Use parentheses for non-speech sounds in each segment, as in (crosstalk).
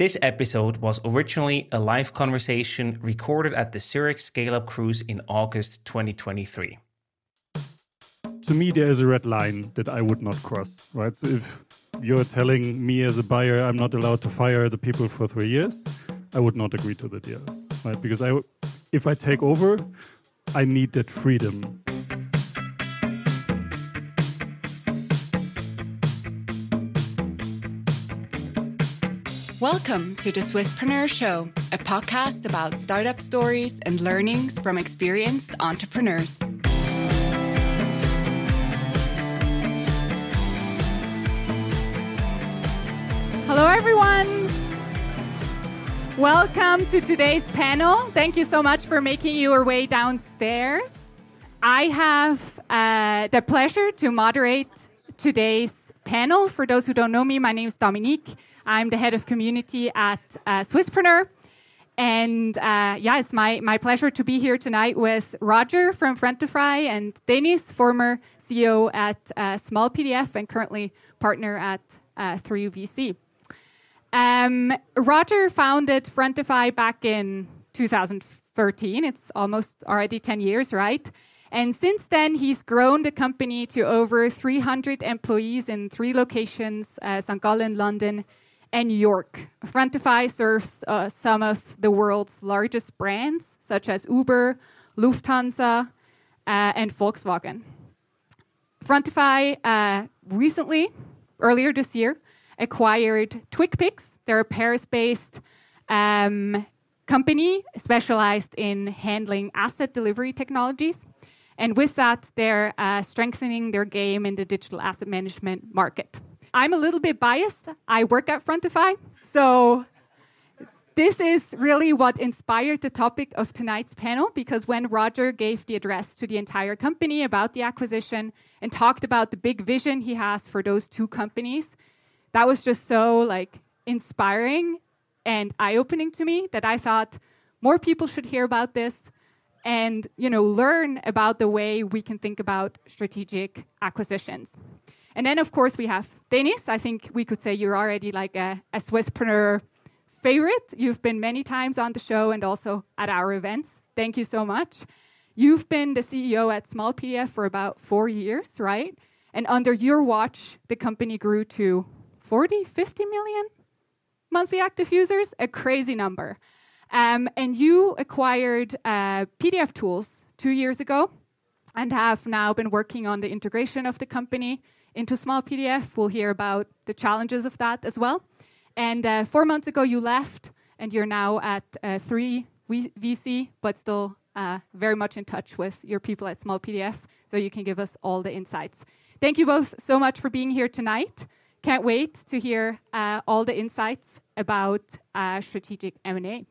This episode was originally a live conversation recorded at the Zurich Scale Up Cruise in August 2023. To me, there is a red line that I would not cross, right? So if you're telling me as a buyer I'm not allowed to fire the people for three years, I would not agree to the deal, right? Because I, if I take over, I need that freedom Welcome to the Swisspreneur Show, a podcast about startup stories and learnings from experienced entrepreneurs. Hello, everyone. Welcome to today's panel. Thank you so much for making your way downstairs. I have uh, the pleasure to moderate today's panel. For those who don't know me, my name is Dominique. I'm the head of community at uh, Swisspreneur. And uh, yeah, it's my, my pleasure to be here tonight with Roger from Frontify and Dennis, former CEO at uh, Small PDF and currently partner at uh, 3VC. Um, Roger founded Frontify back in 2013. It's almost already 10 years, right? And since then, he's grown the company to over 300 employees in three locations uh, St. Gallen, London, New York. Frontify serves uh, some of the world's largest brands, such as Uber, Lufthansa, uh, and Volkswagen. Frontify uh, recently, earlier this year, acquired TwicPics. They're a Paris based um, company specialized in handling asset delivery technologies. And with that, they're uh, strengthening their game in the digital asset management market. I'm a little bit biased. I work at Frontify, so this is really what inspired the topic of tonight's panel because when Roger gave the address to the entire company about the acquisition and talked about the big vision he has for those two companies, that was just so like inspiring and eye-opening to me that I thought more people should hear about this and you know learn about the way we can think about strategic acquisitions. And then, of course, we have Dennis. I think we could say you're already like a, a Swisspreneur favorite. You've been many times on the show and also at our events. Thank you so much. You've been the CEO at Small PDF for about four years, right? And under your watch, the company grew to 40, 50 million monthly active users, a crazy number. Um, and you acquired uh, PDF tools two years ago and have now been working on the integration of the company into small PDF. We'll hear about the challenges of that as well. And uh, four months ago, you left, and you're now at uh, three VC, but still uh, very much in touch with your people at Small PDF, so you can give us all the insights. Thank you both so much for being here tonight. Can't wait to hear uh, all the insights about uh, strategic M&A.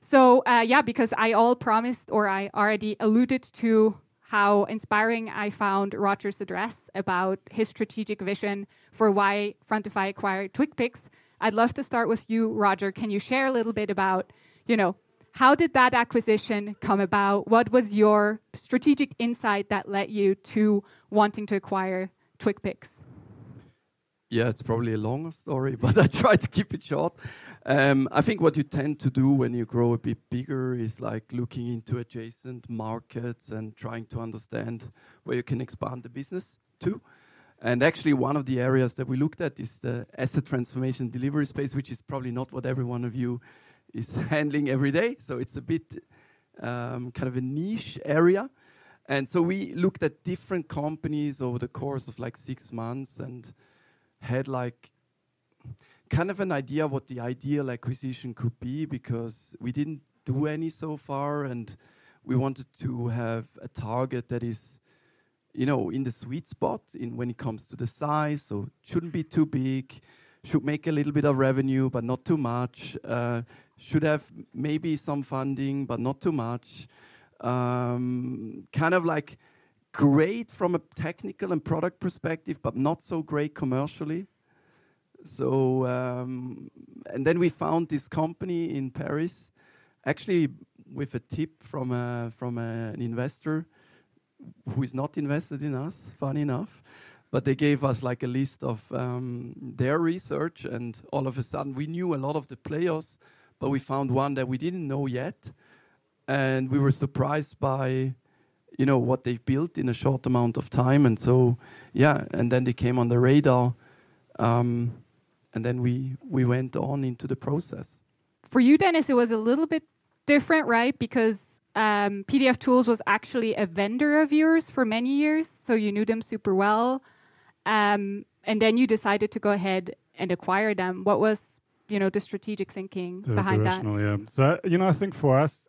So uh, yeah, because I all promised, or I already alluded to how inspiring I found Roger's address about his strategic vision for why Frontify acquired TwicPics. I'd love to start with you, Roger. Can you share a little bit about, you know, how did that acquisition come about? What was your strategic insight that led you to wanting to acquire TwicPics? Yeah, it's probably a long story, (laughs) but I try to keep it short. Um, I think what you tend to do when you grow a bit bigger is like looking into adjacent markets and trying to understand where you can expand the business to. And actually, one of the areas that we looked at is the asset transformation delivery space, which is probably not what every one of you is (laughs) handling every day. So it's a bit um, kind of a niche area. And so we looked at different companies over the course of like six months and had like kind of an idea what the ideal acquisition could be because we didn't do any so far and we wanted to have a target that is you know in the sweet spot in when it comes to the size. So shouldn't be too big. Should make a little bit of revenue but not too much. Uh, should have maybe some funding but not too much. Um, kind of like great from a technical and product perspective but not so great commercially so, um, and then we found this company in Paris, actually with a tip from a, from a, an investor who is not invested in us, funny enough. but they gave us like a list of um, their research, and all of a sudden we knew a lot of the players, but we found one that we didn't know yet, and we were surprised by, you know, what they've built in a short amount of time, and so yeah, and then they came on the radar, um, and then we we went on into the process. For you, Dennis, it was a little bit different, right? Because um, PDF Tools was actually a vendor of yours for many years, so you knew them super well. Um, and then you decided to go ahead and acquire them. What was, you know, the strategic thinking the behind that? Yeah. So you know, I think for us,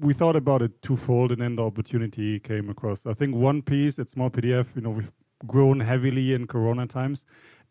we thought about it twofold, and then the opportunity came across. I think one piece, it's more PDF, you know, we've grown heavily in Corona times,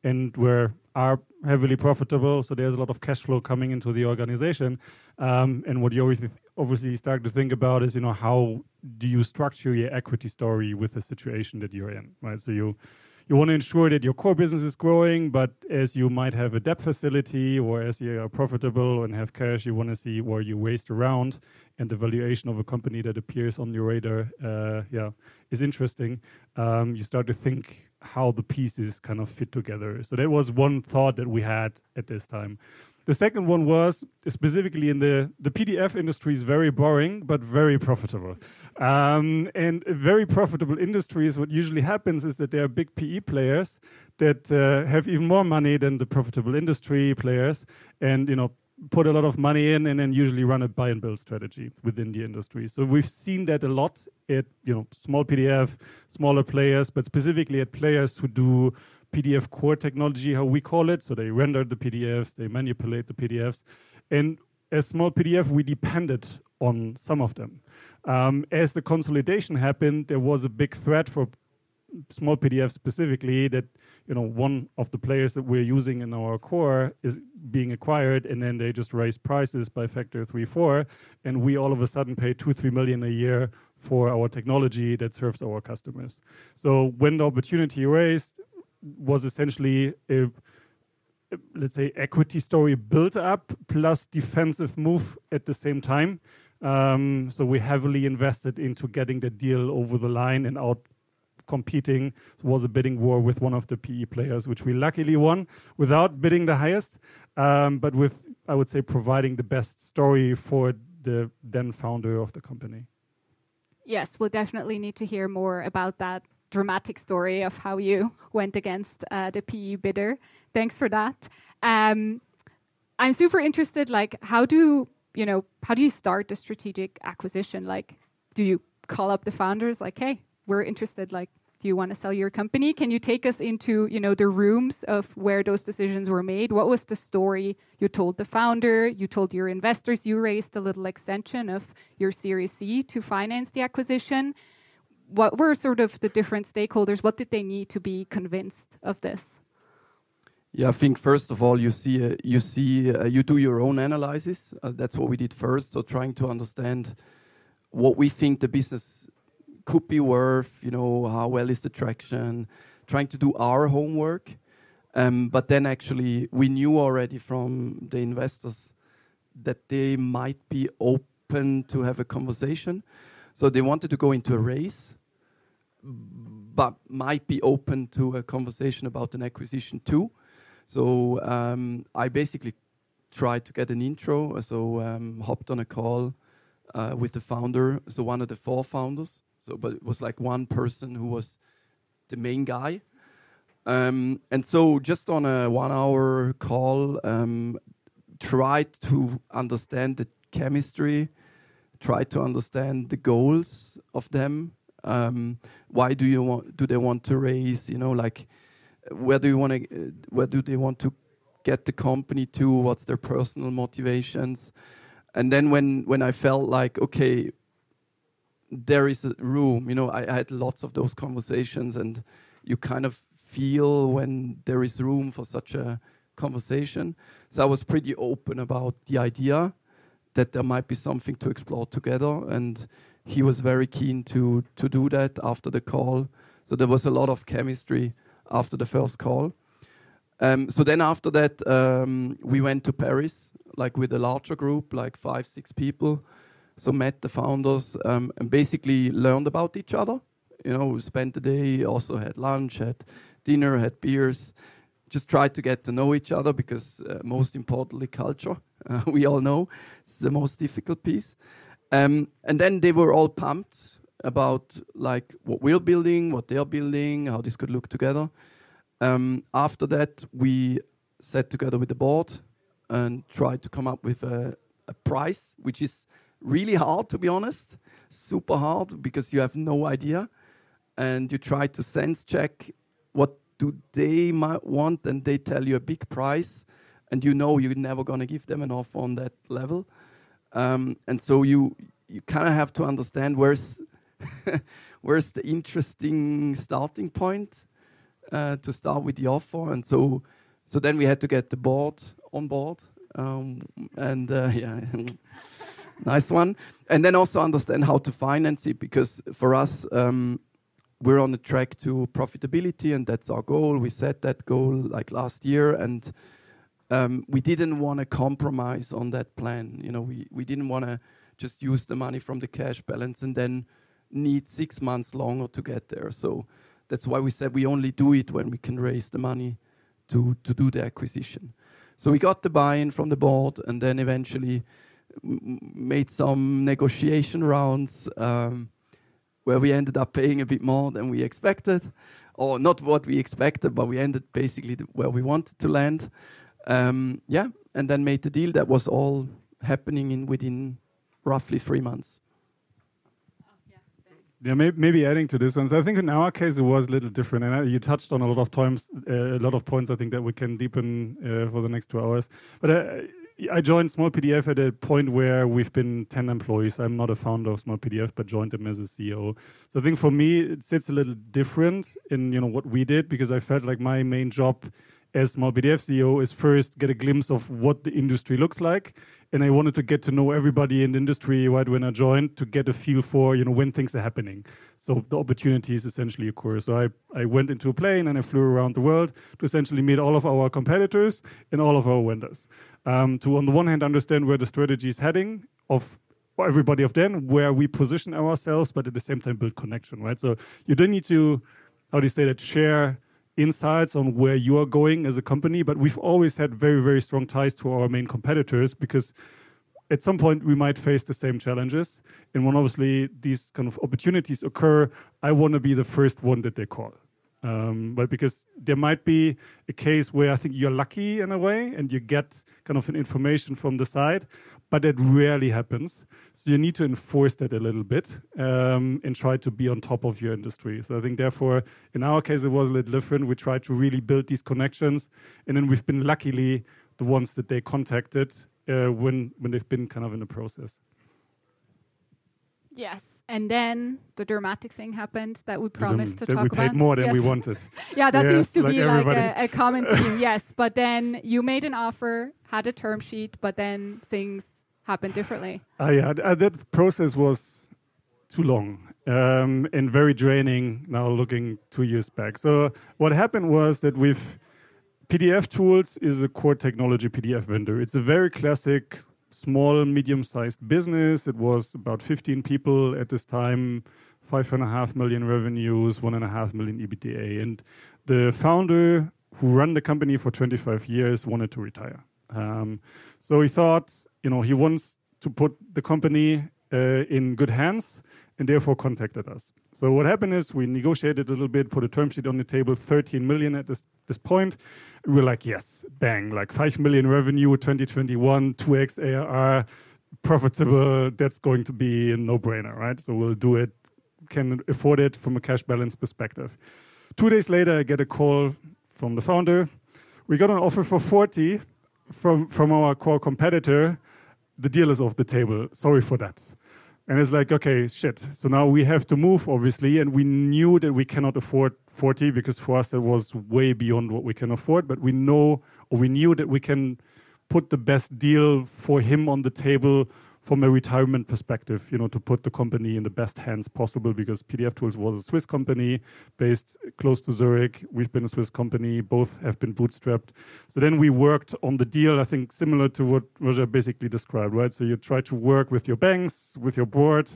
and we are are heavily profitable. So there's a lot of cash flow coming into the organization. Um, and what you obviously, obviously start to think about is, you know, how do you structure your equity story with the situation that you're in, right? So you you want to ensure that your core business is growing, but as you might have a debt facility or as you are profitable and have cash, you want to see where you waste around and the valuation of a company that appears on your radar, uh, yeah, is interesting. Um, you start to think how the pieces kind of fit together. So that was one thought that we had at this time. The second one was specifically in the the PDF industry is very boring but very profitable. Um, and very profitable industries, what usually happens is that there are big PE players that uh, have even more money than the profitable industry players, and you know put a lot of money in and then usually run a buy and build strategy within the industry. So we've seen that a lot at you know small PDF, smaller players, but specifically at players who do PDF core technology, how we call it. So they render the PDFs, they manipulate the PDFs. And as small PDF, we depended on some of them. Um, as the consolidation happened, there was a big threat for small PDF specifically that you know one of the players that we're using in our core is being acquired, and then they just raise prices by factor three, four, and we all of a sudden pay two, three million a year for our technology that serves our customers. So when the opportunity raised, was essentially a let's say equity story built up plus defensive move at the same time. Um, so we heavily invested into getting the deal over the line and out competing. Was a bidding war with one of the PE players, which we luckily won without bidding the highest, um, but with I would say providing the best story for the then founder of the company. Yes, we'll definitely need to hear more about that dramatic story of how you went against uh, the PE bidder. Thanks for that. Um, I'm super interested. Like, how do you know? How do you start the strategic acquisition? Like, do you call up the founders? Like, hey, we're interested. Like, do you want to sell your company? Can you take us into you know the rooms of where those decisions were made? What was the story you told the founder? You told your investors. You raised a little extension of your Series C to finance the acquisition what were sort of the different stakeholders? What did they need to be convinced of this? Yeah, I think first of all, you see, uh, you see, uh, you do your own analysis. Uh, that's what we did first. So trying to understand what we think the business could be worth. You know, how well is the traction? Trying to do our homework. Um, but then actually, we knew already from the investors that they might be open to have a conversation. So they wanted to go into a race, but might be open to a conversation about an acquisition too. So um, I basically tried to get an intro. So um, hopped on a call uh, with the founder. So one of the four founders. So, but it was like one person who was the main guy. Um, and so just on a one-hour call, um, tried to understand the chemistry try to understand the goals of them. Um, why do you want? Do they want to raise? You know, like where do you want to? Where do they want to get the company to? What's their personal motivations? And then when when I felt like okay, there is room. You know, I, I had lots of those conversations, and you kind of feel when there is room for such a conversation. So I was pretty open about the idea that there might be something to explore together. And he was very keen to to do that after the call. So there was a lot of chemistry after the first call. Um, so then after that, um, we went to Paris, like with a larger group, like five, six people. So met the founders um, and basically learned about each other You know, spent the day, also had lunch, had dinner, had beers. Just tried to get to know each other because, uh, most importantly, culture. (laughs) Uh, we all know it's the most difficult piece. Um, and then they were all pumped about like what we're building, what they're building, how this could look together. Um, after that, we sat together with the board and tried to come up with a, a price, which is really hard to be honest, super hard because you have no idea, and you try to sense check what do they might want, and they tell you a big price, and you know you're never gonna give them an offer on that level, um, and so you you kind of have to understand where's (laughs) where's the interesting starting point uh, to start with the offer, and so so then we had to get the board on board, um, and uh, (laughs) yeah. (laughs) nice one. And then also understand how to finance it because for us, um, we're on the track to profitability, and that's our goal. We set that goal like last year, and um, we didn't want to compromise on that plan. You know, we, didn't want to just use the money from the cash balance and then need six months longer to get there. So that's why we said we only do it when we can raise the money to, to do the acquisition. So we got the buy-in from the board, and then eventually made some negotiation rounds um, where we ended up paying a bit more than we expected, or not what we expected, but we ended basically where we wanted to land. Um, yeah, and then made the deal. That was all happening in within roughly three months. Yeah, maybe, adding to this one. So I think in our case it was a little different, and you touched on a lot of times, uh, a lot of points. I think that we can deepen uh, for the next two hours. But uh, I joined Small PDF at a point where we've been 10 employees. I'm not a founder of Small PDF, but joined them as a CEO. So I think for me, it sits a little different in, you know, what we did because I felt like my main job as Small PDF CEO is first get a glimpse of what the industry looks like. And I wanted to get to know everybody in the industry right when I joined to get a feel for, you know, when things are happening. So the opportunities essentially occur. So I, I went into a plane and I flew around the world to essentially meet all of our competitors and all of our vendors um, to, on the one hand, understand where the strategy is heading of everybody of then, where we position ourselves, but at the same time build connection, right? So you don't need to, how do you say that, share insights on where you are going as a company, but we've always had very, very strong ties to our main competitors because at some point we might face the same challenges. And when obviously these kind of opportunities occur, I want to be the first one that they call. Um, but because there might be a case where I think you're lucky in a way and you get kind of an information from the side, but it rarely happens. So you need to enforce that a little bit um, and try to be on top of your industry. So I think, therefore, in our case, it was a little different. We tried to really build these connections, and then we've been luckily the ones that they contacted uh, when when they've been kind of in the process. Yes, and then the dramatic thing happened that we promised to talk we about. We paid more than yes. we wanted. (laughs) yeah, that yes, seems to like be everybody. like a, (laughs) a common theme. (laughs) yes, but then you made an offer, had a term sheet, but then things happened differently. Uh, yeah, uh, that process was too long um, and very draining. Now looking two years back, so what happened was that with PDF Tools is a core technology PDF vendor. It's a very classic small, medium sized business. It was about 15 people at this time, five and a half million revenues, one and a half million EBITDA. And the founder who ran the company for 25 years wanted to retire. Um, so he thought, you know, he wants to put the company uh, in good hands and therefore contacted us. So what happened is we negotiated a little bit, put a term sheet on the table, 13 million at this, this point. We were like, yes, bang, like 5 million revenue, 2021, 2x ARR, profitable. That's going to be a no-brainer, right? So we'll do it, can afford it from a cash balance perspective. Two days later, I get a call from the founder. We got an offer for 40 from, from our core competitor. The deal is off the table. Sorry for that. And it's like, okay, shit. So now we have to move, obviously. And we knew that we cannot afford 40 because for us it was way beyond what we can afford. But we know, or we knew that we can put the best deal for him on the table from a retirement perspective, you know, to put the company in the best hands possible because PDF Tools was a Swiss company based close to Zurich. We've been a Swiss company, both have been bootstrapped. So then we worked on the deal, I think similar to what Roger basically described, right? So you try to work with your banks, with your board,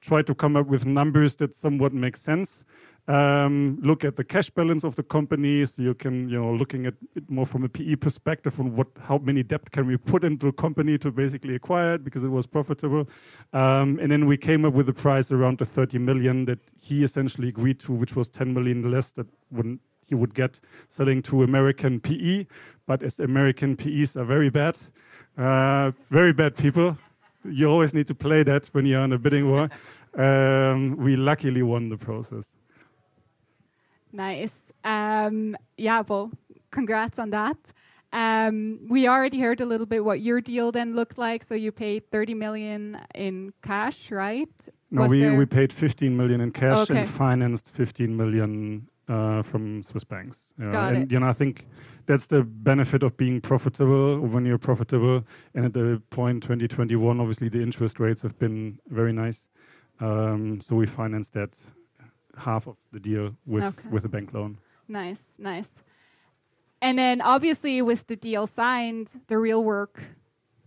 try to come up with numbers that somewhat make sense um, look at the cash balance of the company. So you can, you know, looking at it more from a PE perspective on what, how many debt can we put into a company to basically acquire it because it was profitable. Um, and then we came up with a price around the 30 million that he essentially agreed to, which was 10 million less that wouldn't he would get selling to American PE. But as American PEs are very bad, uh, very bad people, you always need to play that when you're in a bidding war. Um, we luckily won the process. Nice. Um, yeah, well, congrats on that. Um, we already heard a little bit what your deal then looked like. So you paid 30 million in cash, right? No, we, we paid 15 million in cash okay. and financed 15 million uh, from Swiss banks. Got and it. you know, I think that's the benefit of being profitable. When you're profitable, and at the point 2021, obviously the interest rates have been very nice. Um, so we financed that half of the deal with okay. with a bank loan. Nice, nice. And then obviously with the deal signed, the real work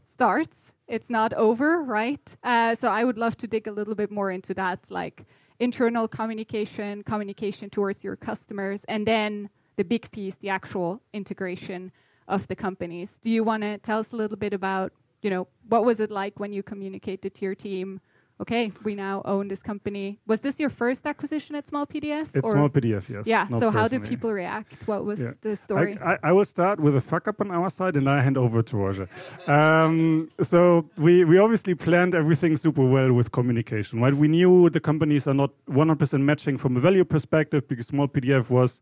starts. It's not over, right? Uh, so I would love to dig a little bit more into that, like internal communication, communication towards your customers, and then the big piece, the actual integration of the companies. Do you want to tell us a little bit about, you know, what was it like when you communicated to your team? Okay, we now own this company. Was this your first acquisition at Small PDF? It's Small PDF, yes. Yeah. So how did people react? What was yeah. the story? I, I, I, will start with a fuck up on our side, and I hand over to Roger. Um, so we we obviously planned everything super well with communication, right? We knew the companies are not 100% matching from a value perspective because Small PDF was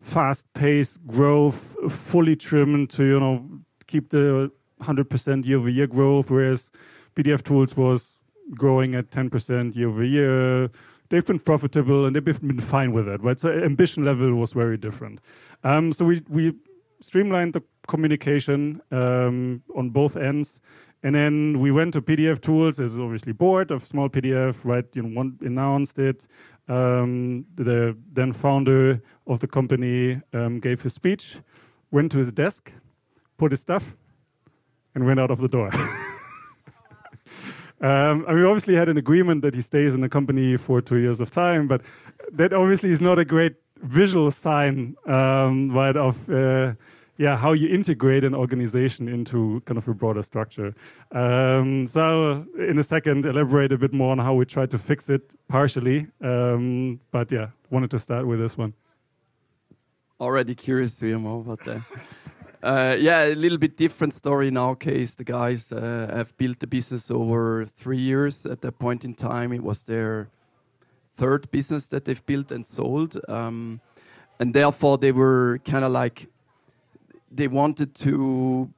fast-paced growth, fully trimmed to you know keep the 100% year-over-year growth, whereas PDF Tools was growing at 10% year over year. They've been profitable and they've been fine with it, right? So ambition level was very different. Um, so we we streamlined the communication um, on both ends. And then we went to PDF Tools as obviously board of small PDF, right? You know, one announced it. Um, the then founder of the company um, gave his speech, went to his desk, put his stuff, and went out of the door. (laughs) Um, I mean, we obviously had an agreement that he stays in the company for two years of time, but that obviously is not a great visual sign, um, right, of uh, yeah how you integrate an organization into kind of a broader structure. Um, so, in a second, elaborate a bit more on how we try to fix it partially. Um, but yeah, wanted to start with this one. Already curious to hear more about that. (laughs) Uh, yeah, a little bit different story in our case. The guys uh, have built the business over three years. At that point in time, it was their third business that they've built and sold, um, and therefore they were kind of like they wanted to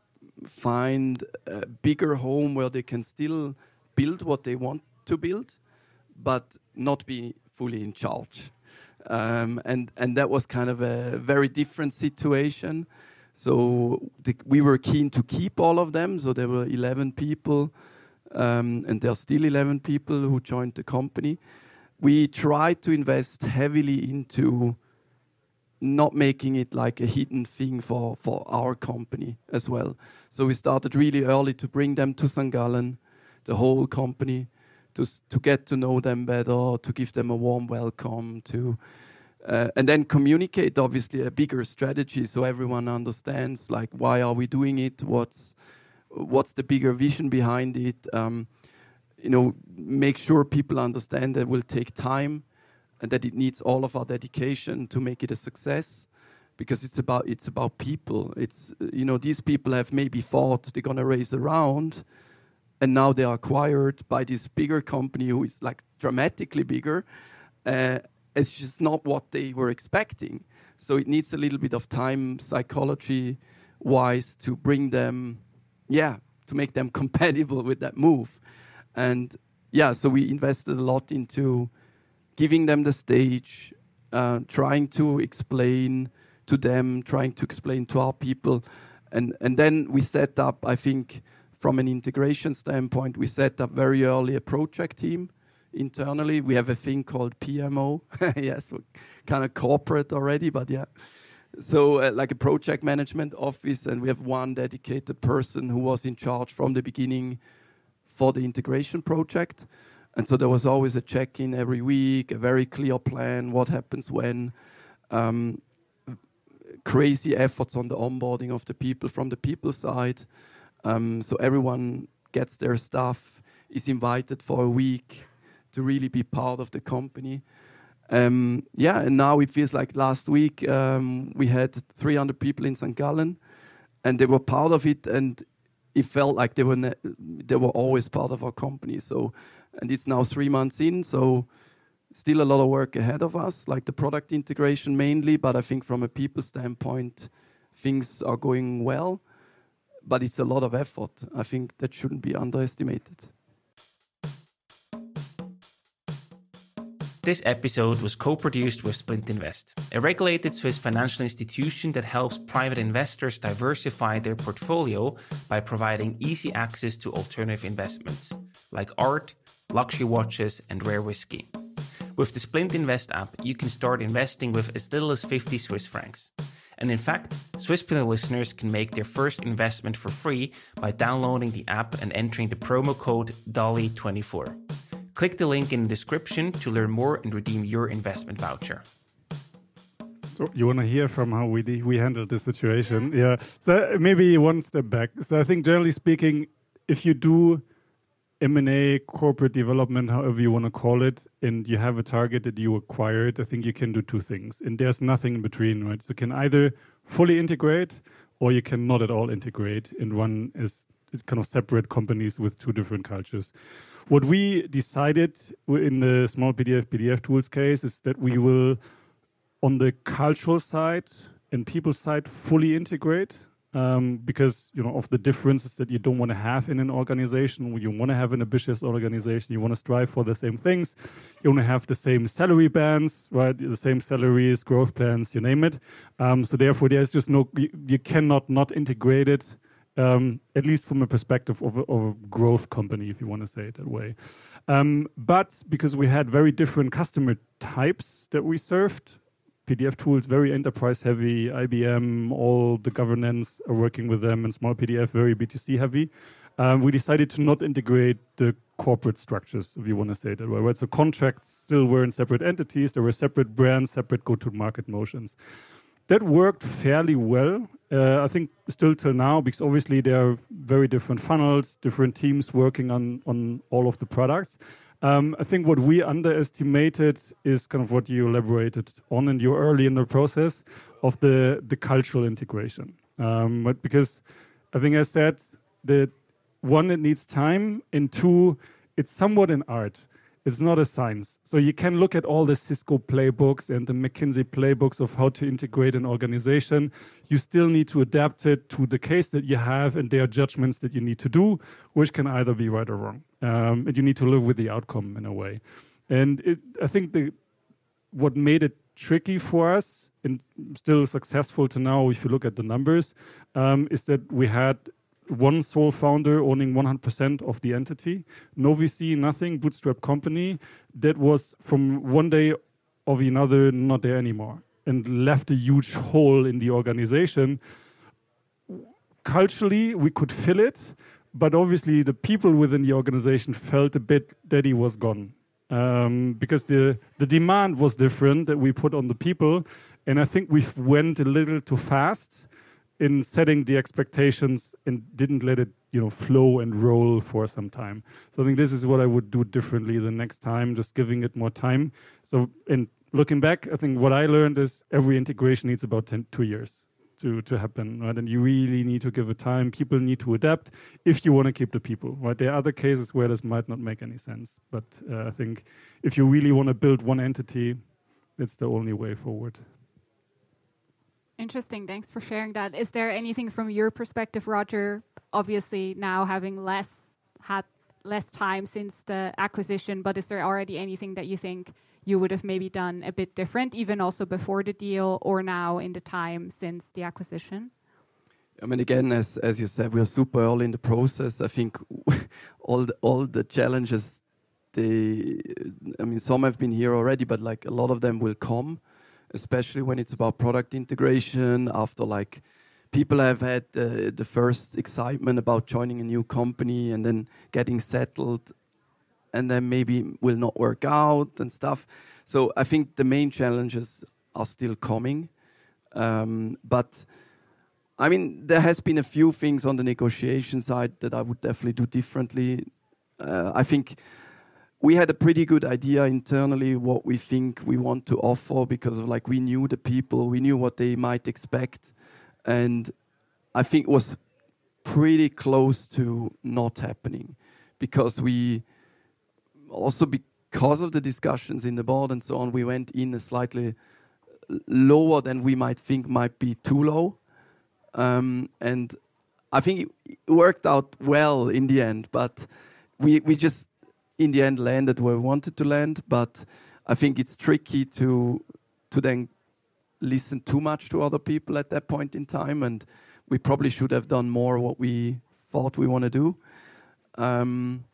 find a bigger home where they can still build what they want to build, but not be fully in charge. Um, and and that was kind of a very different situation. So the, we were keen to keep all of them. So there were 11 people, um, and there are still 11 people who joined the company. We tried to invest heavily into not making it like a hidden thing for, for our company as well. So we started really early to bring them to St. Gallen, the whole company, to, to get to know them better, to give them a warm welcome, to uh, and then communicate obviously a bigger strategy so everyone understands like why are we doing it? What's what's the bigger vision behind it? Um, you know make sure people understand that it will take time and that it needs all of our dedication to make it a success because it's about it's about people. It's you know these people have maybe thought they're going to raise around and now they are acquired by this bigger company who is like dramatically bigger uh, it's just not what they were expecting. So it needs a little bit of time, psychology wise, to bring them, yeah, to make them (laughs) compatible with that move. And yeah, so we invested a lot into giving them the stage, uh, trying to explain to them, trying to explain to our people. And, and then we set up, I think, from an integration standpoint, we set up very early a project team internally. We have a thing called PMO. (laughs) yes, kind of corporate already, but yeah. So, uh, like a project management office, and we have one dedicated person who was in charge from the beginning for the integration project. And so there was always a check in every week, a very clear plan, what happens when. Um, crazy efforts on the onboarding of the people from the people side. Um, so everyone gets their stuff, is invited for a week to really be part of the company. Um, yeah, and now it feels like last week um, we had 300 people in St. Gallen, and they were part of it, and it felt like they were they were always part of our company. So, and it's now three months in, so still a lot of work ahead of us, like the product integration mainly. But I think from a people standpoint, things are going well, but it's a lot of effort. I think that shouldn't be underestimated. This episode was co produced with Splint Invest, a regulated Swiss financial institution that helps private investors diversify their portfolio by providing easy access to alternative investments like art, luxury watches, and rare whiskey. With the Splint Invest app, you can start investing with as little as 50 Swiss francs. And in fact, Swisspreneur listeners can make their first investment for free by downloading the app and entering the promo code DALI24. Click the link in the description to learn more and redeem your investment voucher. So you want to hear from how we we handled the situation? Yeah. So maybe one step back. So I think generally speaking, if you do M&A, corporate development, however you want to call it, and you have a target that you acquired, I think you can do two things. And there's nothing in between, right? So you can either fully integrate or you can not at all integrate. And one is kind of separate companies with two different cultures. What we decided in the small PDF PDF tools case is that we will, on the cultural side and people side, fully integrate um, because you know of the differences that you don't want to have in an organization. You want to have an ambitious organization. You want to strive for the same things. You want to have the same salary bands, right? The same salaries, growth plans, you name it. Um, so therefore, there's just no. You, you cannot not integrate it um, at least from a perspective of a, of a, growth company, if you want to say it that way. Um, but because we had very different customer types that we served, PDF tools very enterprise heavy, IBM, all the governance are working with them, and small PDF very B2C heavy. Um, we decided to not integrate the corporate structures, if you want to say it that way. Right? So contracts still were in separate entities. There were separate brands, separate go-to-market motions that worked fairly well. Uh, I think still till now, because obviously there are very different funnels, different teams working on on all of the products. Um, I think what we underestimated is kind of what you elaborated on, and you're early in the process of the the cultural integration. Um, but because I think I said that one, it needs time, and two, it's somewhat an art. It's not a science. So you can look at all the Cisco playbooks and the McKinsey playbooks of how to integrate an organization. You still need to adapt it to the case that you have, and there are judgments that you need to do, which can either be right or wrong. Um, and you need to live with the outcome in a way. And it, I think the what made it tricky for us and still successful to now, if you look at the numbers, um, is that we had one sole founder owning 100% of the entity, no VC, nothing, bootstrap company that was from one day of another not there anymore and left a huge hole in the organization. Culturally, we could fill it, but obviously the people within the organization felt a bit that he was gone. Um, because the, the demand was different that we put on the people. And I think we went a little too fast in setting the expectations and didn't let it you know flow and roll for some time. So i think this is what i would do differently the next time just giving it more time. So in looking back i think what i learned is every integration needs about 10, two years to, to happen right? And you really need to give it time. People need to adapt if you want to keep the people right? There are other cases where this might not make any sense but uh, i think if you really want to build one entity it's the only way forward Interesting. Thanks for sharing that. Is there anything from your perspective, Roger? Obviously, now having less had less time since the acquisition, but is there already anything that you think you would have maybe done a bit different, even also before the deal or now in the time since the acquisition? I mean, again, as as you said, we are super early in the process. I think (laughs) all the, all the challenges, they, I mean, some have been here already, but like a lot of them will come, especially when it's about product integration. After like people have had uh, the first excitement about joining a new company and then getting settled, and then maybe will not work out and stuff. So I think the main challenges are still coming, um, but I mean, there has been a few things on the negotiation side that I would definitely do differently. Uh, I think we had a pretty good idea internally what we think we want to offer because of like we knew the people, we knew what they might expect, and I think it was pretty close to not happening because we also because of the discussions in the board and so on, we went in a slightly lower than we might think might be too low um, and I think it worked out well in the end, but we, we just in the end landed where we wanted to land. But I think it's tricky to to then listen too much to other people at that point in time, and we probably should have done more what we thought we want to do. Um,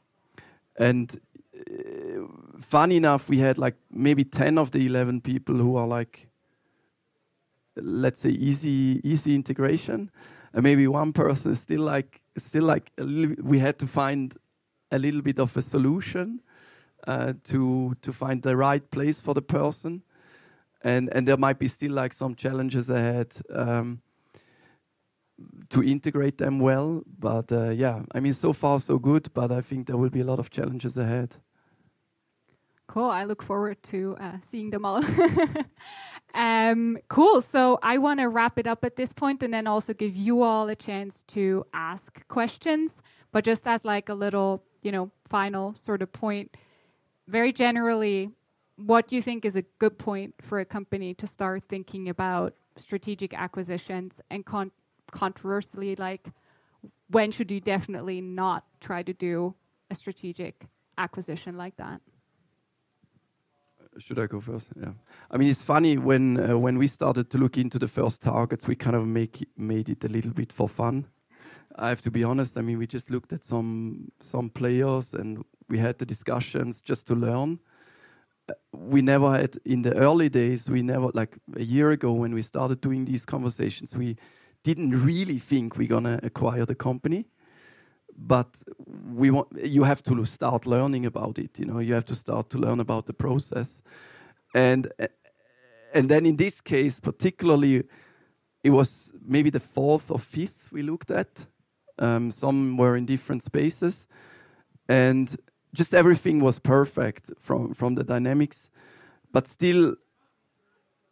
and uh, funny enough, we had like maybe ten of the eleven people who are like let's say easy easy integration and maybe one person is still like still like we had to find a little bit of a solution uh, to to find the right place for the person and and there might be still like some challenges ahead um, to integrate them well but uh, yeah i mean so far so good but i think there will be a lot of challenges ahead Cool. I look forward to uh, seeing them all. (laughs) um, cool. So I want to wrap it up at this point and then also give you all a chance to ask questions. But just as like a little, you know, final sort of point, very generally, what do you think is a good point for a company to start thinking about strategic acquisitions and con- controversially, like when should you definitely not try to do a strategic acquisition like that? should I go first? Yeah. I mean, it's funny when uh, when we started to look into the first targets, we kind of make it, made it a little bit for fun. I have to be honest. I mean, we just looked at some some players and we had the discussions just to learn. We never had in the early days. We never like a year ago when we started doing these conversations. We didn't really think we're gonna acquire the company but we want you have to start learning about it you know you have to start to learn about the process and and then in this case particularly it was maybe the fourth or fifth we looked at um, some were in different spaces and just everything was perfect from from the dynamics but still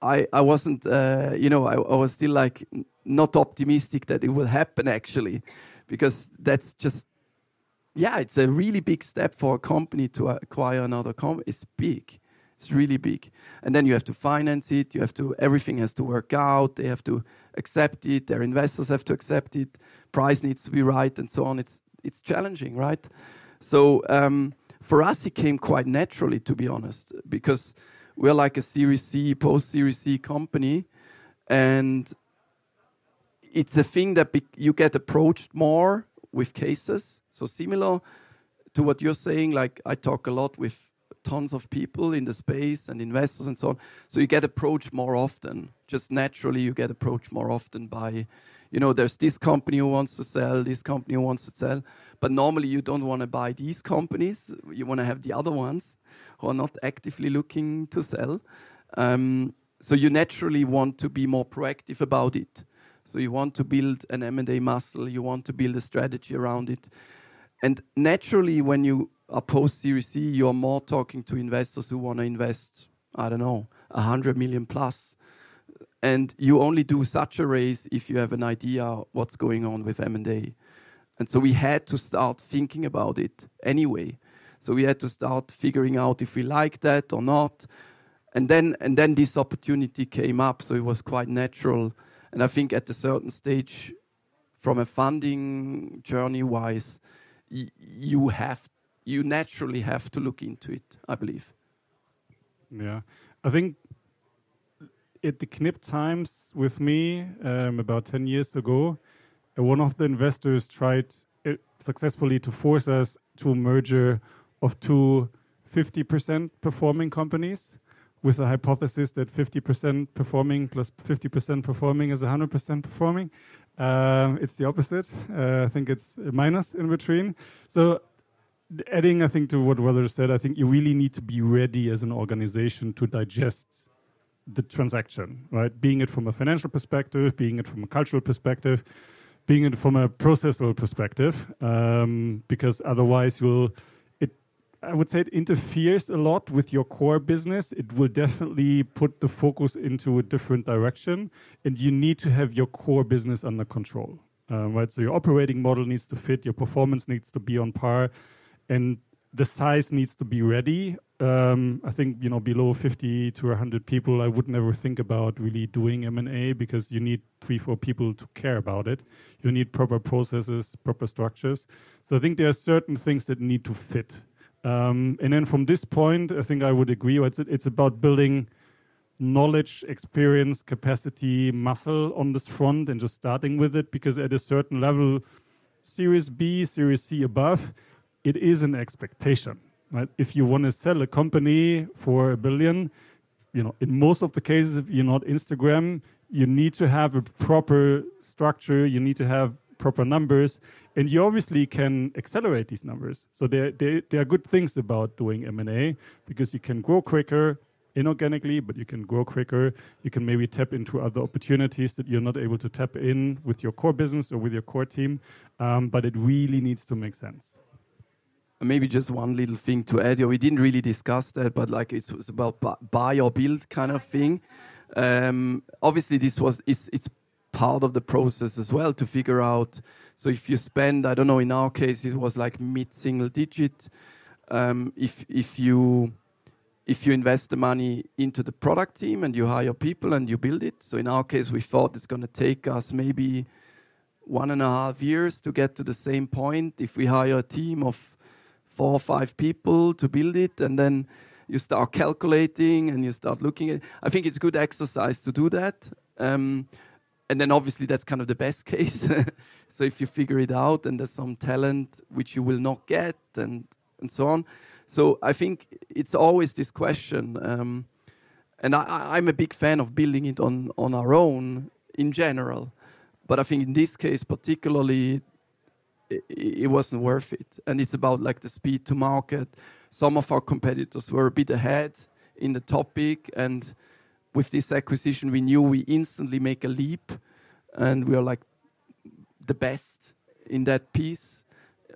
i i wasn't uh, you know I, I was still like not optimistic that it will happen actually because that's just yeah, it's a really big step for a company to acquire another company. It's big. It's really big. And then you have to finance it. You have to, everything has to work out. They have to accept it. Their investors have to accept it. Price needs to be right and so on. It's, it's challenging, right? So um, for us, it came quite naturally, to be honest, because we're like a Series C, post Series C company. And it's a thing that you get approached more with cases. So similar to what you're saying, like I talk a lot with tons of people in the space and investors and so on. So you get approached more often. Just naturally, you get approached more often by, you know, there's this company who wants to sell, this company who wants to sell. But normally, you don't want to buy these companies. You want to have the other ones who are not actively looking to sell. Um, so you naturally want to be more proactive about it. So you want to build an M&A muscle, you want to build a strategy around it. And naturally, when you are post Series C, you're more talking to investors who want to invest, I don't know, 100 million plus. And you only do such a raise if you have an idea what's going on with M&A. And so we had to start thinking about it anyway. So we had to start figuring out if we like that or not. And then, and then this opportunity came up, so it was quite natural and I think at a certain stage, from a funding journey wise, you have you naturally have to look into it. I believe. Yeah, I think at the Knip times with me um, about ten years ago, uh, one of the investors tried uh, successfully to force us to a merger of two 50% performing companies with the hypothesis that 50% performing plus 50% performing is 100% performing. Um, it's the opposite. Uh, I think it's minus in between. So, adding, I think, to what Roger said, I think you really need to be ready as an organization to digest the transaction, right? Being it from a financial perspective, being it from a cultural perspective, being it from a processual perspective, um, because otherwise you'll I would say it interferes a lot with your core business. It will definitely put the focus into a different direction, and you need to have your core business under control, um, right? So your operating model needs to fit, your performance needs to be on par, and the size needs to be ready. Um, I think you know below 50 to 100 people, I would never think about really doing M&A because you need three, four people to care about it. You need proper processes, proper structures. So I think there are certain things that need to fit um, and then from this point, I think I would agree. It's, it's about building knowledge, experience, capacity, muscle on this front and just starting with it because at a certain level, Series B, Series C above, it is an expectation. Right? If you want to sell a company for a billion, you know, in most of the cases, if you're not Instagram, you need to have a proper structure. You need to have proper numbers, and you obviously can accelerate these numbers. So there, there, there are good things about doing M&A because you can grow quicker inorganically, but you can grow quicker. You can maybe tap into other opportunities that you're not able to tap in with your core business or with your core team. Um, but it really needs to make sense. Maybe just one little thing to add. We didn't really discuss that, but like it was about buy or build kind of thing. Um, obviously, this was it's, it's part of the process as well to figure out. So if you spend, I don't know, in our case it was like mid single digit. Um, if if you if you invest the money into the product team and you hire people and you build it. So in our case, we thought it's going to take us maybe one and a half years to get to the same point. If we hire a team of four or five people to build it, and then you start calculating and you start looking at. I think it's good exercise to do that. Um, and then obviously that's kind of the best (laughs) case. so if you figure it out and there's some talent which you will not get and and so on. So I think it's always this question. Um, and I, am a big fan of building it on, on our own in general. But I think in this case, particularly, it, it wasn't worth it. And it's about like the speed to market. Some of our competitors were a bit ahead in the topic and with this acquisition, we knew we instantly make a leap, and we are like the best in that piece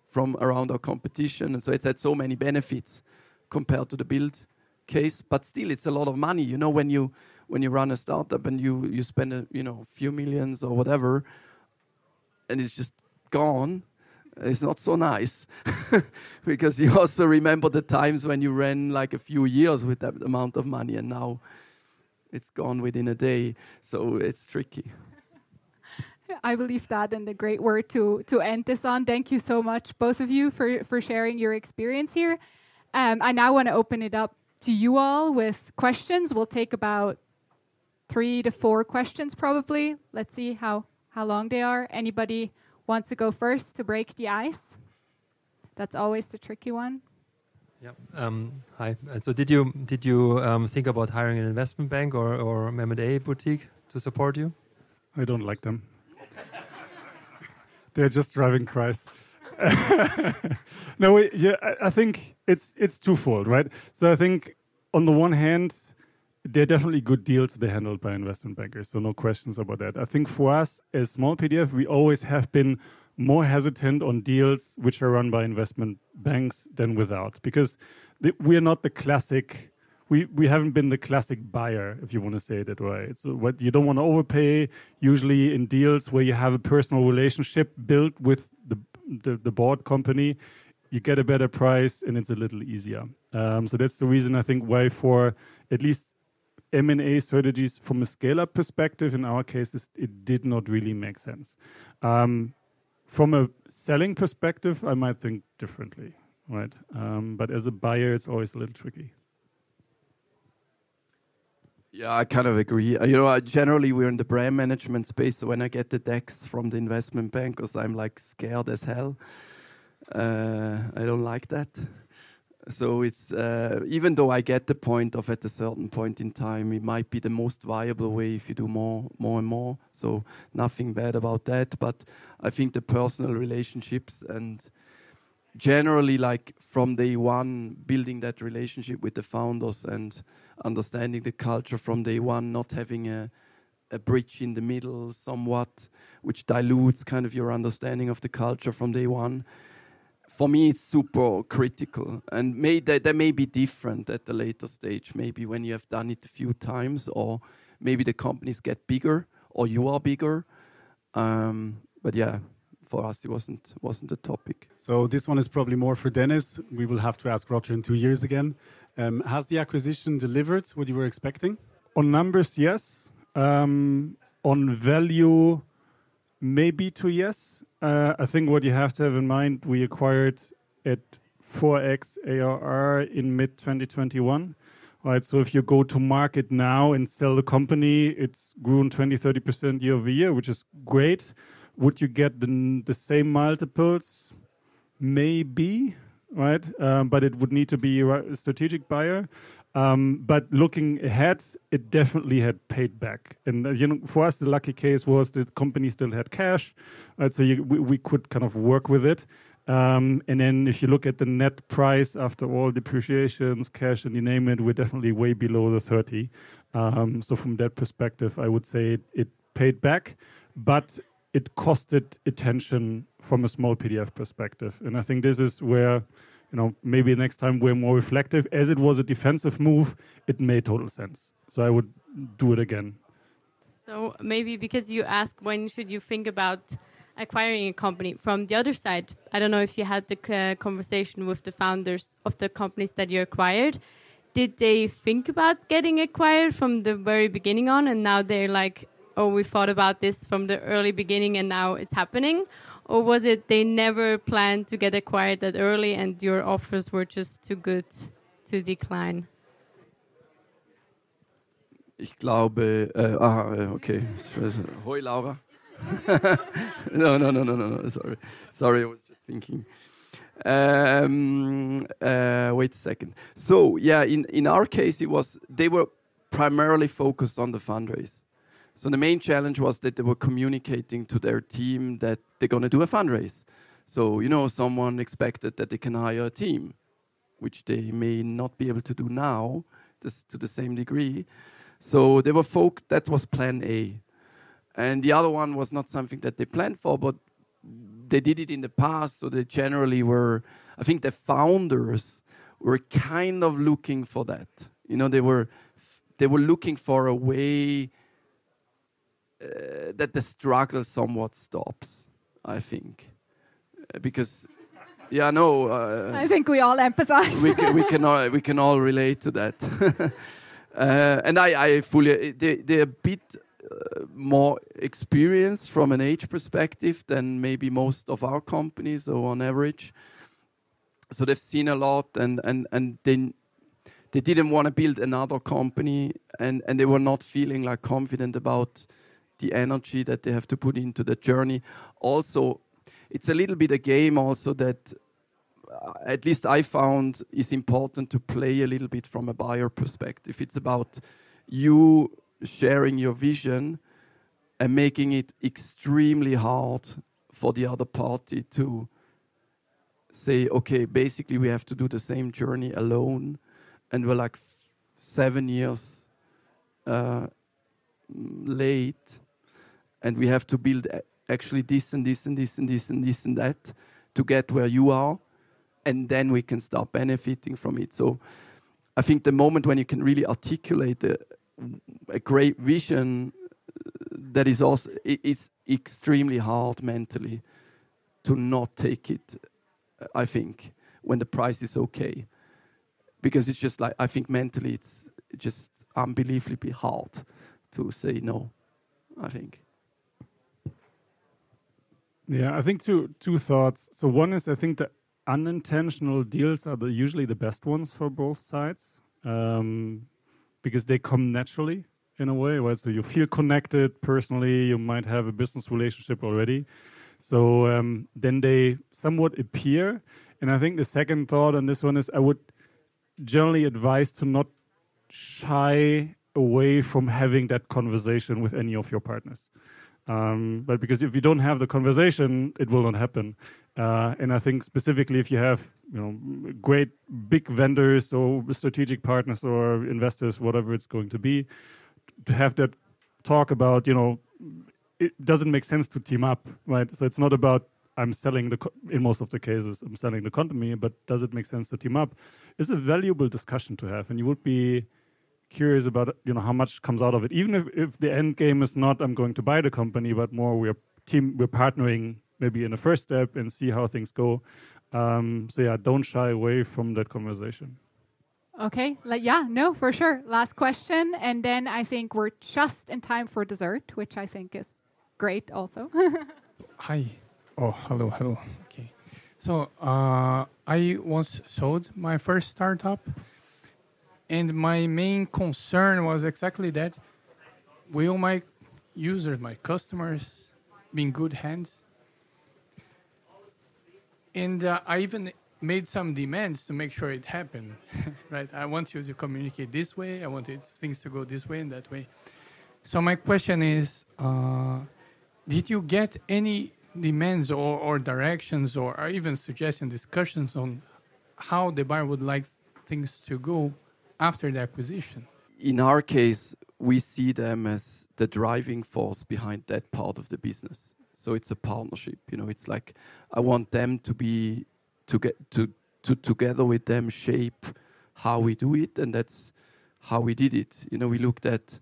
from around our competition. And so it's had so many benefits compared to the build case, but still, it's a lot of money. You know, when you when you run a startup and you you spend a you know few millions or whatever, and it's just gone. It's not so nice (laughs) because you also remember the times when you ran like a few years with that amount of money, and now it's gone within a day. So it's tricky. I believe that and a great word to to end this on. Thank you so much, both of you, for for sharing your experience here. Um, I now want to open it up to you all with questions. We'll take about three to four questions, probably. Let's see how how long they are. Anybody wants to go first to break the ice? That's always the tricky one. Yeah. Um, hi. So did you did you um, think about hiring an investment bank or or M&A boutique to support you? I don't like them. (laughs) They're just driving price. (laughs) no, we, yeah, I, I think it's it's twofold, right? So I think on the one hand, they're definitely good deals they're handled by investment bankers, so no questions about that. I think for us as Smallpdf, we always have been more hesitant on deals which are run by investment banks than without because we're not the classic we, we haven't been the classic buyer if you want to say it that way. So what you don't want to overpay usually in deals where you have a personal relationship built with the, the, the board company you get a better price and it's a little easier. Um, so that's the reason i think why for at least m&a strategies from a scale-up perspective in our cases it did not really make sense. Um, from a selling perspective, I might think differently, right? Um, but as a buyer, it's always a little tricky. Yeah, I kind of agree. Uh, you know, I, generally we're in the brand management space. So when I get the decks from the investment bankers, I'm like scared as hell. Uh, I don't like that. So it's uh, even though I get the point of at a certain point in time, it might be the most viable way if you do more, more and more. So nothing bad about that. But I think the personal relationships and generally like from day one building that relationship with the founders and understanding the culture from day one not having a, a bridge in the middle somewhat which dilutes kind of your understanding of the culture from day one for me it's super critical and may that, that may be different at the later stage maybe when you have done it a few times or maybe the companies get bigger or you are bigger um, but yeah for us it wasn't wasn't a topic. So this one is probably more for Dennis. We will have to ask Roger in two years again. Um, has the acquisition delivered what you were expecting? On numbers, yes. Um, on value, maybe two yes. Uh, I think what you have to have in mind, we acquired at 4x ARR in mid 2021. Right, so if you go to market now and sell the company, it's grown 20, 30% year over year, which is great. Would you get the, the same multiples? Maybe, right? Um, but it would need to be a strategic buyer. Um, but looking ahead, it definitely had paid back. And uh, you know, for us, the lucky case was the company still had cash? So you, we, we, could kind of work with it. Um, and then if you look at the net price after all depreciations, cash, and you name it, we're definitely way below the 30. Um, so from that perspective, I would say it, it paid back. But it costed attention from a Smallpdf perspective. And I think this is where, you know, maybe next time we're more reflective. As it was a defensive move, it made total sense. So I would do it again. So maybe because you asked when should you think about acquiring a company from the other side, I don't know if you had the uh, conversation with the founders of the companies that you acquired. Did they think about getting acquired from the very beginning on, and now they're like, oh, we thought about this from the early beginning and now it's happening? Or was it they never planned to get acquired that early and your offers were just too good to decline? Ich glaube, äh, ah, okay. Hoi, Laura. (laughs) no, no, no, no, no, no. Sorry, sorry. I was just thinking. Um, uh, wait a second. So yeah, in in our case, it was they were primarily focused on the fundraise. So the main challenge was that they were communicating to their team that they're going to do a fundraise. So, you know, someone expected that they can hire a team, which they may not be able to do now this, to the same degree. So they were folk, that was plan A. And the other one was not something that they planned for, but they did it in the past. So they generally were, I think the founders were kind of looking for that. You know, they were, they were looking for a way uh, that the struggle somewhat stops. I think uh, because yeah no uh, I think we all empathize. we can we can all, we can all relate to that. (laughs) uh, and I I fully they they're a bit uh, more experienced from an age perspective than maybe most of our companies or on average. So they've seen a lot and and and they they didn't want to build another company and and they were not feeling like confident about the energy that they have to put into the journey. Also, it's a little bit a game also that uh, at least I found is important to play a little bit from a buyer perspective. It's about you sharing your vision and making it extremely hard for the other party to say, okay, basically we have to do the same journey alone, and we're like seven years uh, late and we have to build uh, actually this and this and this and this and this and that to get where you are. And then we can start benefiting from it. So i think the moment when you can really articulate a, a great vision uh, that is also it's extremely hard mentally to not take it uh, i think when the price is okay. Because it's just like i think mentally it's just unbelievably hard to say no i think yeah, I think two two thoughts. So one is I think the unintentional deals are the, usually the best ones for both sides, um, because they come naturally in a way, right? So you feel connected personally. You might have a business relationship already. So um, then they somewhat appear. And I think the second thought on this one is I would generally advise to not shy away from having that conversation with any of your partners. Um, but because if you don't have the conversation, it will not happen. Uh, and I think specifically if you have you know great big vendors or strategic partners or investors, whatever it's going to be, to have that talk about you know it doesn't make sense to team up, right? So it's not about I'm selling the in most of the cases I'm selling the company, but does it make sense to team up? It's a valuable discussion to have, and you would be curious about you know how much comes out of it, even if, if the end game is not I'm going to buy the company, but more we're team we're partnering maybe in the first step and see how things go. Um, so yeah, don't shy away from that conversation. Okay, like, yeah, no, for sure. Last question, and then I think we're just in time for dessert, which I think is great also. (laughs) Hi. Oh, hello, hello. Okay. So uh, I once sold my first startup, and my main concern was exactly that: will my users, my customers, be in good hands? And uh, I even made some demands to make sure it happened. (laughs) right? I want you to communicate this way. I wanted things to go this way and that way. So my question is. Uh, did you get any demands or, or directions or, or even suggestion discussions on how the buyer would like things to go after the acquisition? In our case, we see them as the driving force behind that part of the business. So it's a partnership. You know, it's like I want them to be to get to to together with them shape how we do it, and that's how we did it. You know, we looked at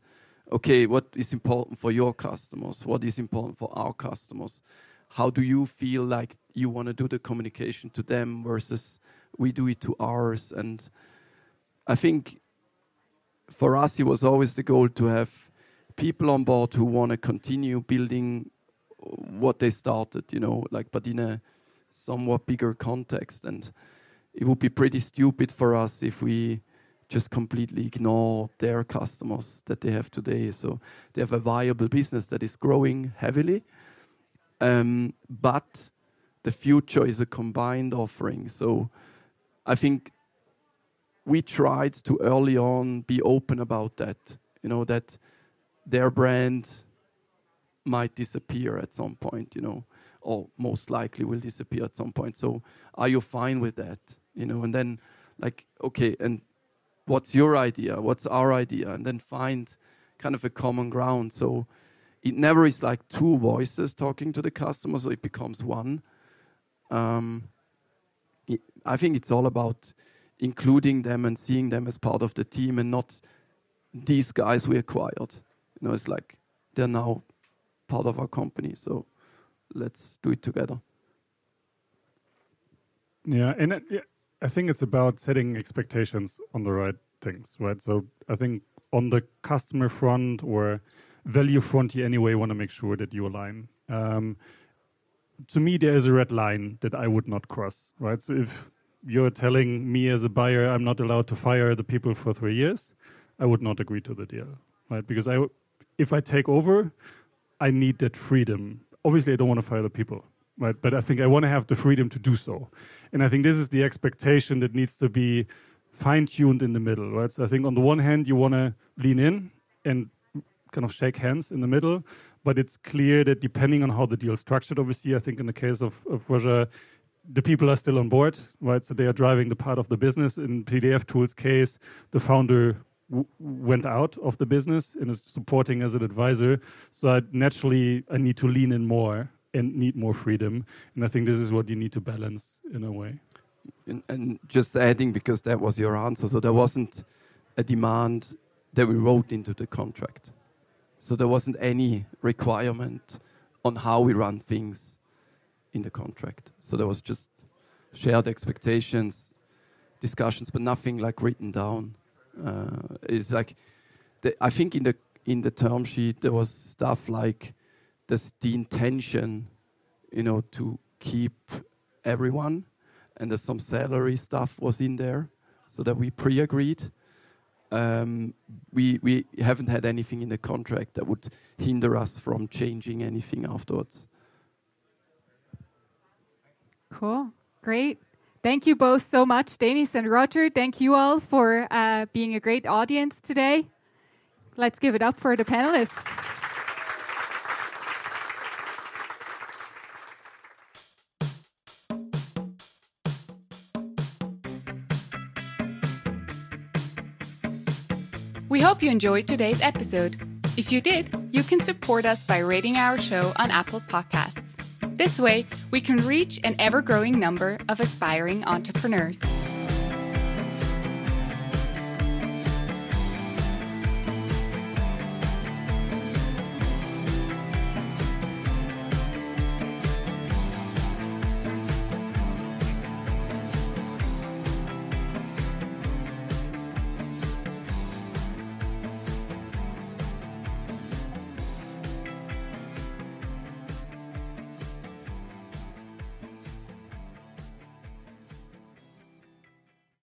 okay, what is important for your customers? What is important for our customers? How do you feel like you want to do the communication to them versus we do it to ours? And I think for us, it was always the goal to have people on board who want to continue building what they started, you know, like, but in a somewhat bigger context. And it would be pretty stupid for us if we just completely ignore their customers that they have today. So they have a viable business that is growing heavily, um, but the future is a combined offering. So I think we tried to early on be open about that. You know that their brand might disappear at some point. You know, or most likely will disappear at some point. So are you fine with that? You know, and then like okay, and what's your idea? What's our idea? And then find kind of a common ground. So it never is like two voices talking to the customer, so it becomes one. Um, I think it's all about including them and seeing them as part of the team and not these guys we acquired. You know, it's like they're now part of our company, so let's do it together. Yeah, and it, I think it's about setting expectations on the right things, right? So I think on the customer front or value front, you anyway want to make sure that you align. Um, to me, there is a red line that I would not cross, right? So if you're telling me as a buyer I'm not allowed to fire the people for three years, I would not agree to the deal, right? Because I, if I take over, I need that freedom. Obviously, I don't want to fire the people, right? But I think I want to have the freedom to do so. And I think this is the expectation that needs to be fine tuned in the middle, right? So I think on the one hand, you want to lean in and kind of shake hands in the middle, but it's clear that depending on how the deal is structured, obviously, I think in the case of, of Roger, the people are still on board, right? So they are driving the part of the business. In PDF Tools' case, the founder went out of the business and is supporting as an advisor. So I, naturally, I need to lean in more and need more freedom. And I think this is what you need to balance in a way. And, and, just adding, because that was your answer, so there wasn't a demand that we wrote into the contract. So there wasn't any requirement on how we run things in the contract. So there was just shared expectations, discussions, but nothing like written down. Uh, it's like the, I think in the in the term sheet there was stuff like this, the intention, you know, to keep everyone, and there's some salary stuff was in there, so that we pre-agreed. um, we we haven't had anything in the contract that would hinder us from changing anything afterwards. Cool. Great. Thank you both so much, Dennis and Roger. Thank you all for uh, being a great audience today. Let's give it up for the panelists. We hope you enjoyed today's episode. If you did, you can support us by rating our show on Apple Podcasts. This way, we can reach an ever growing number of aspiring entrepreneurs.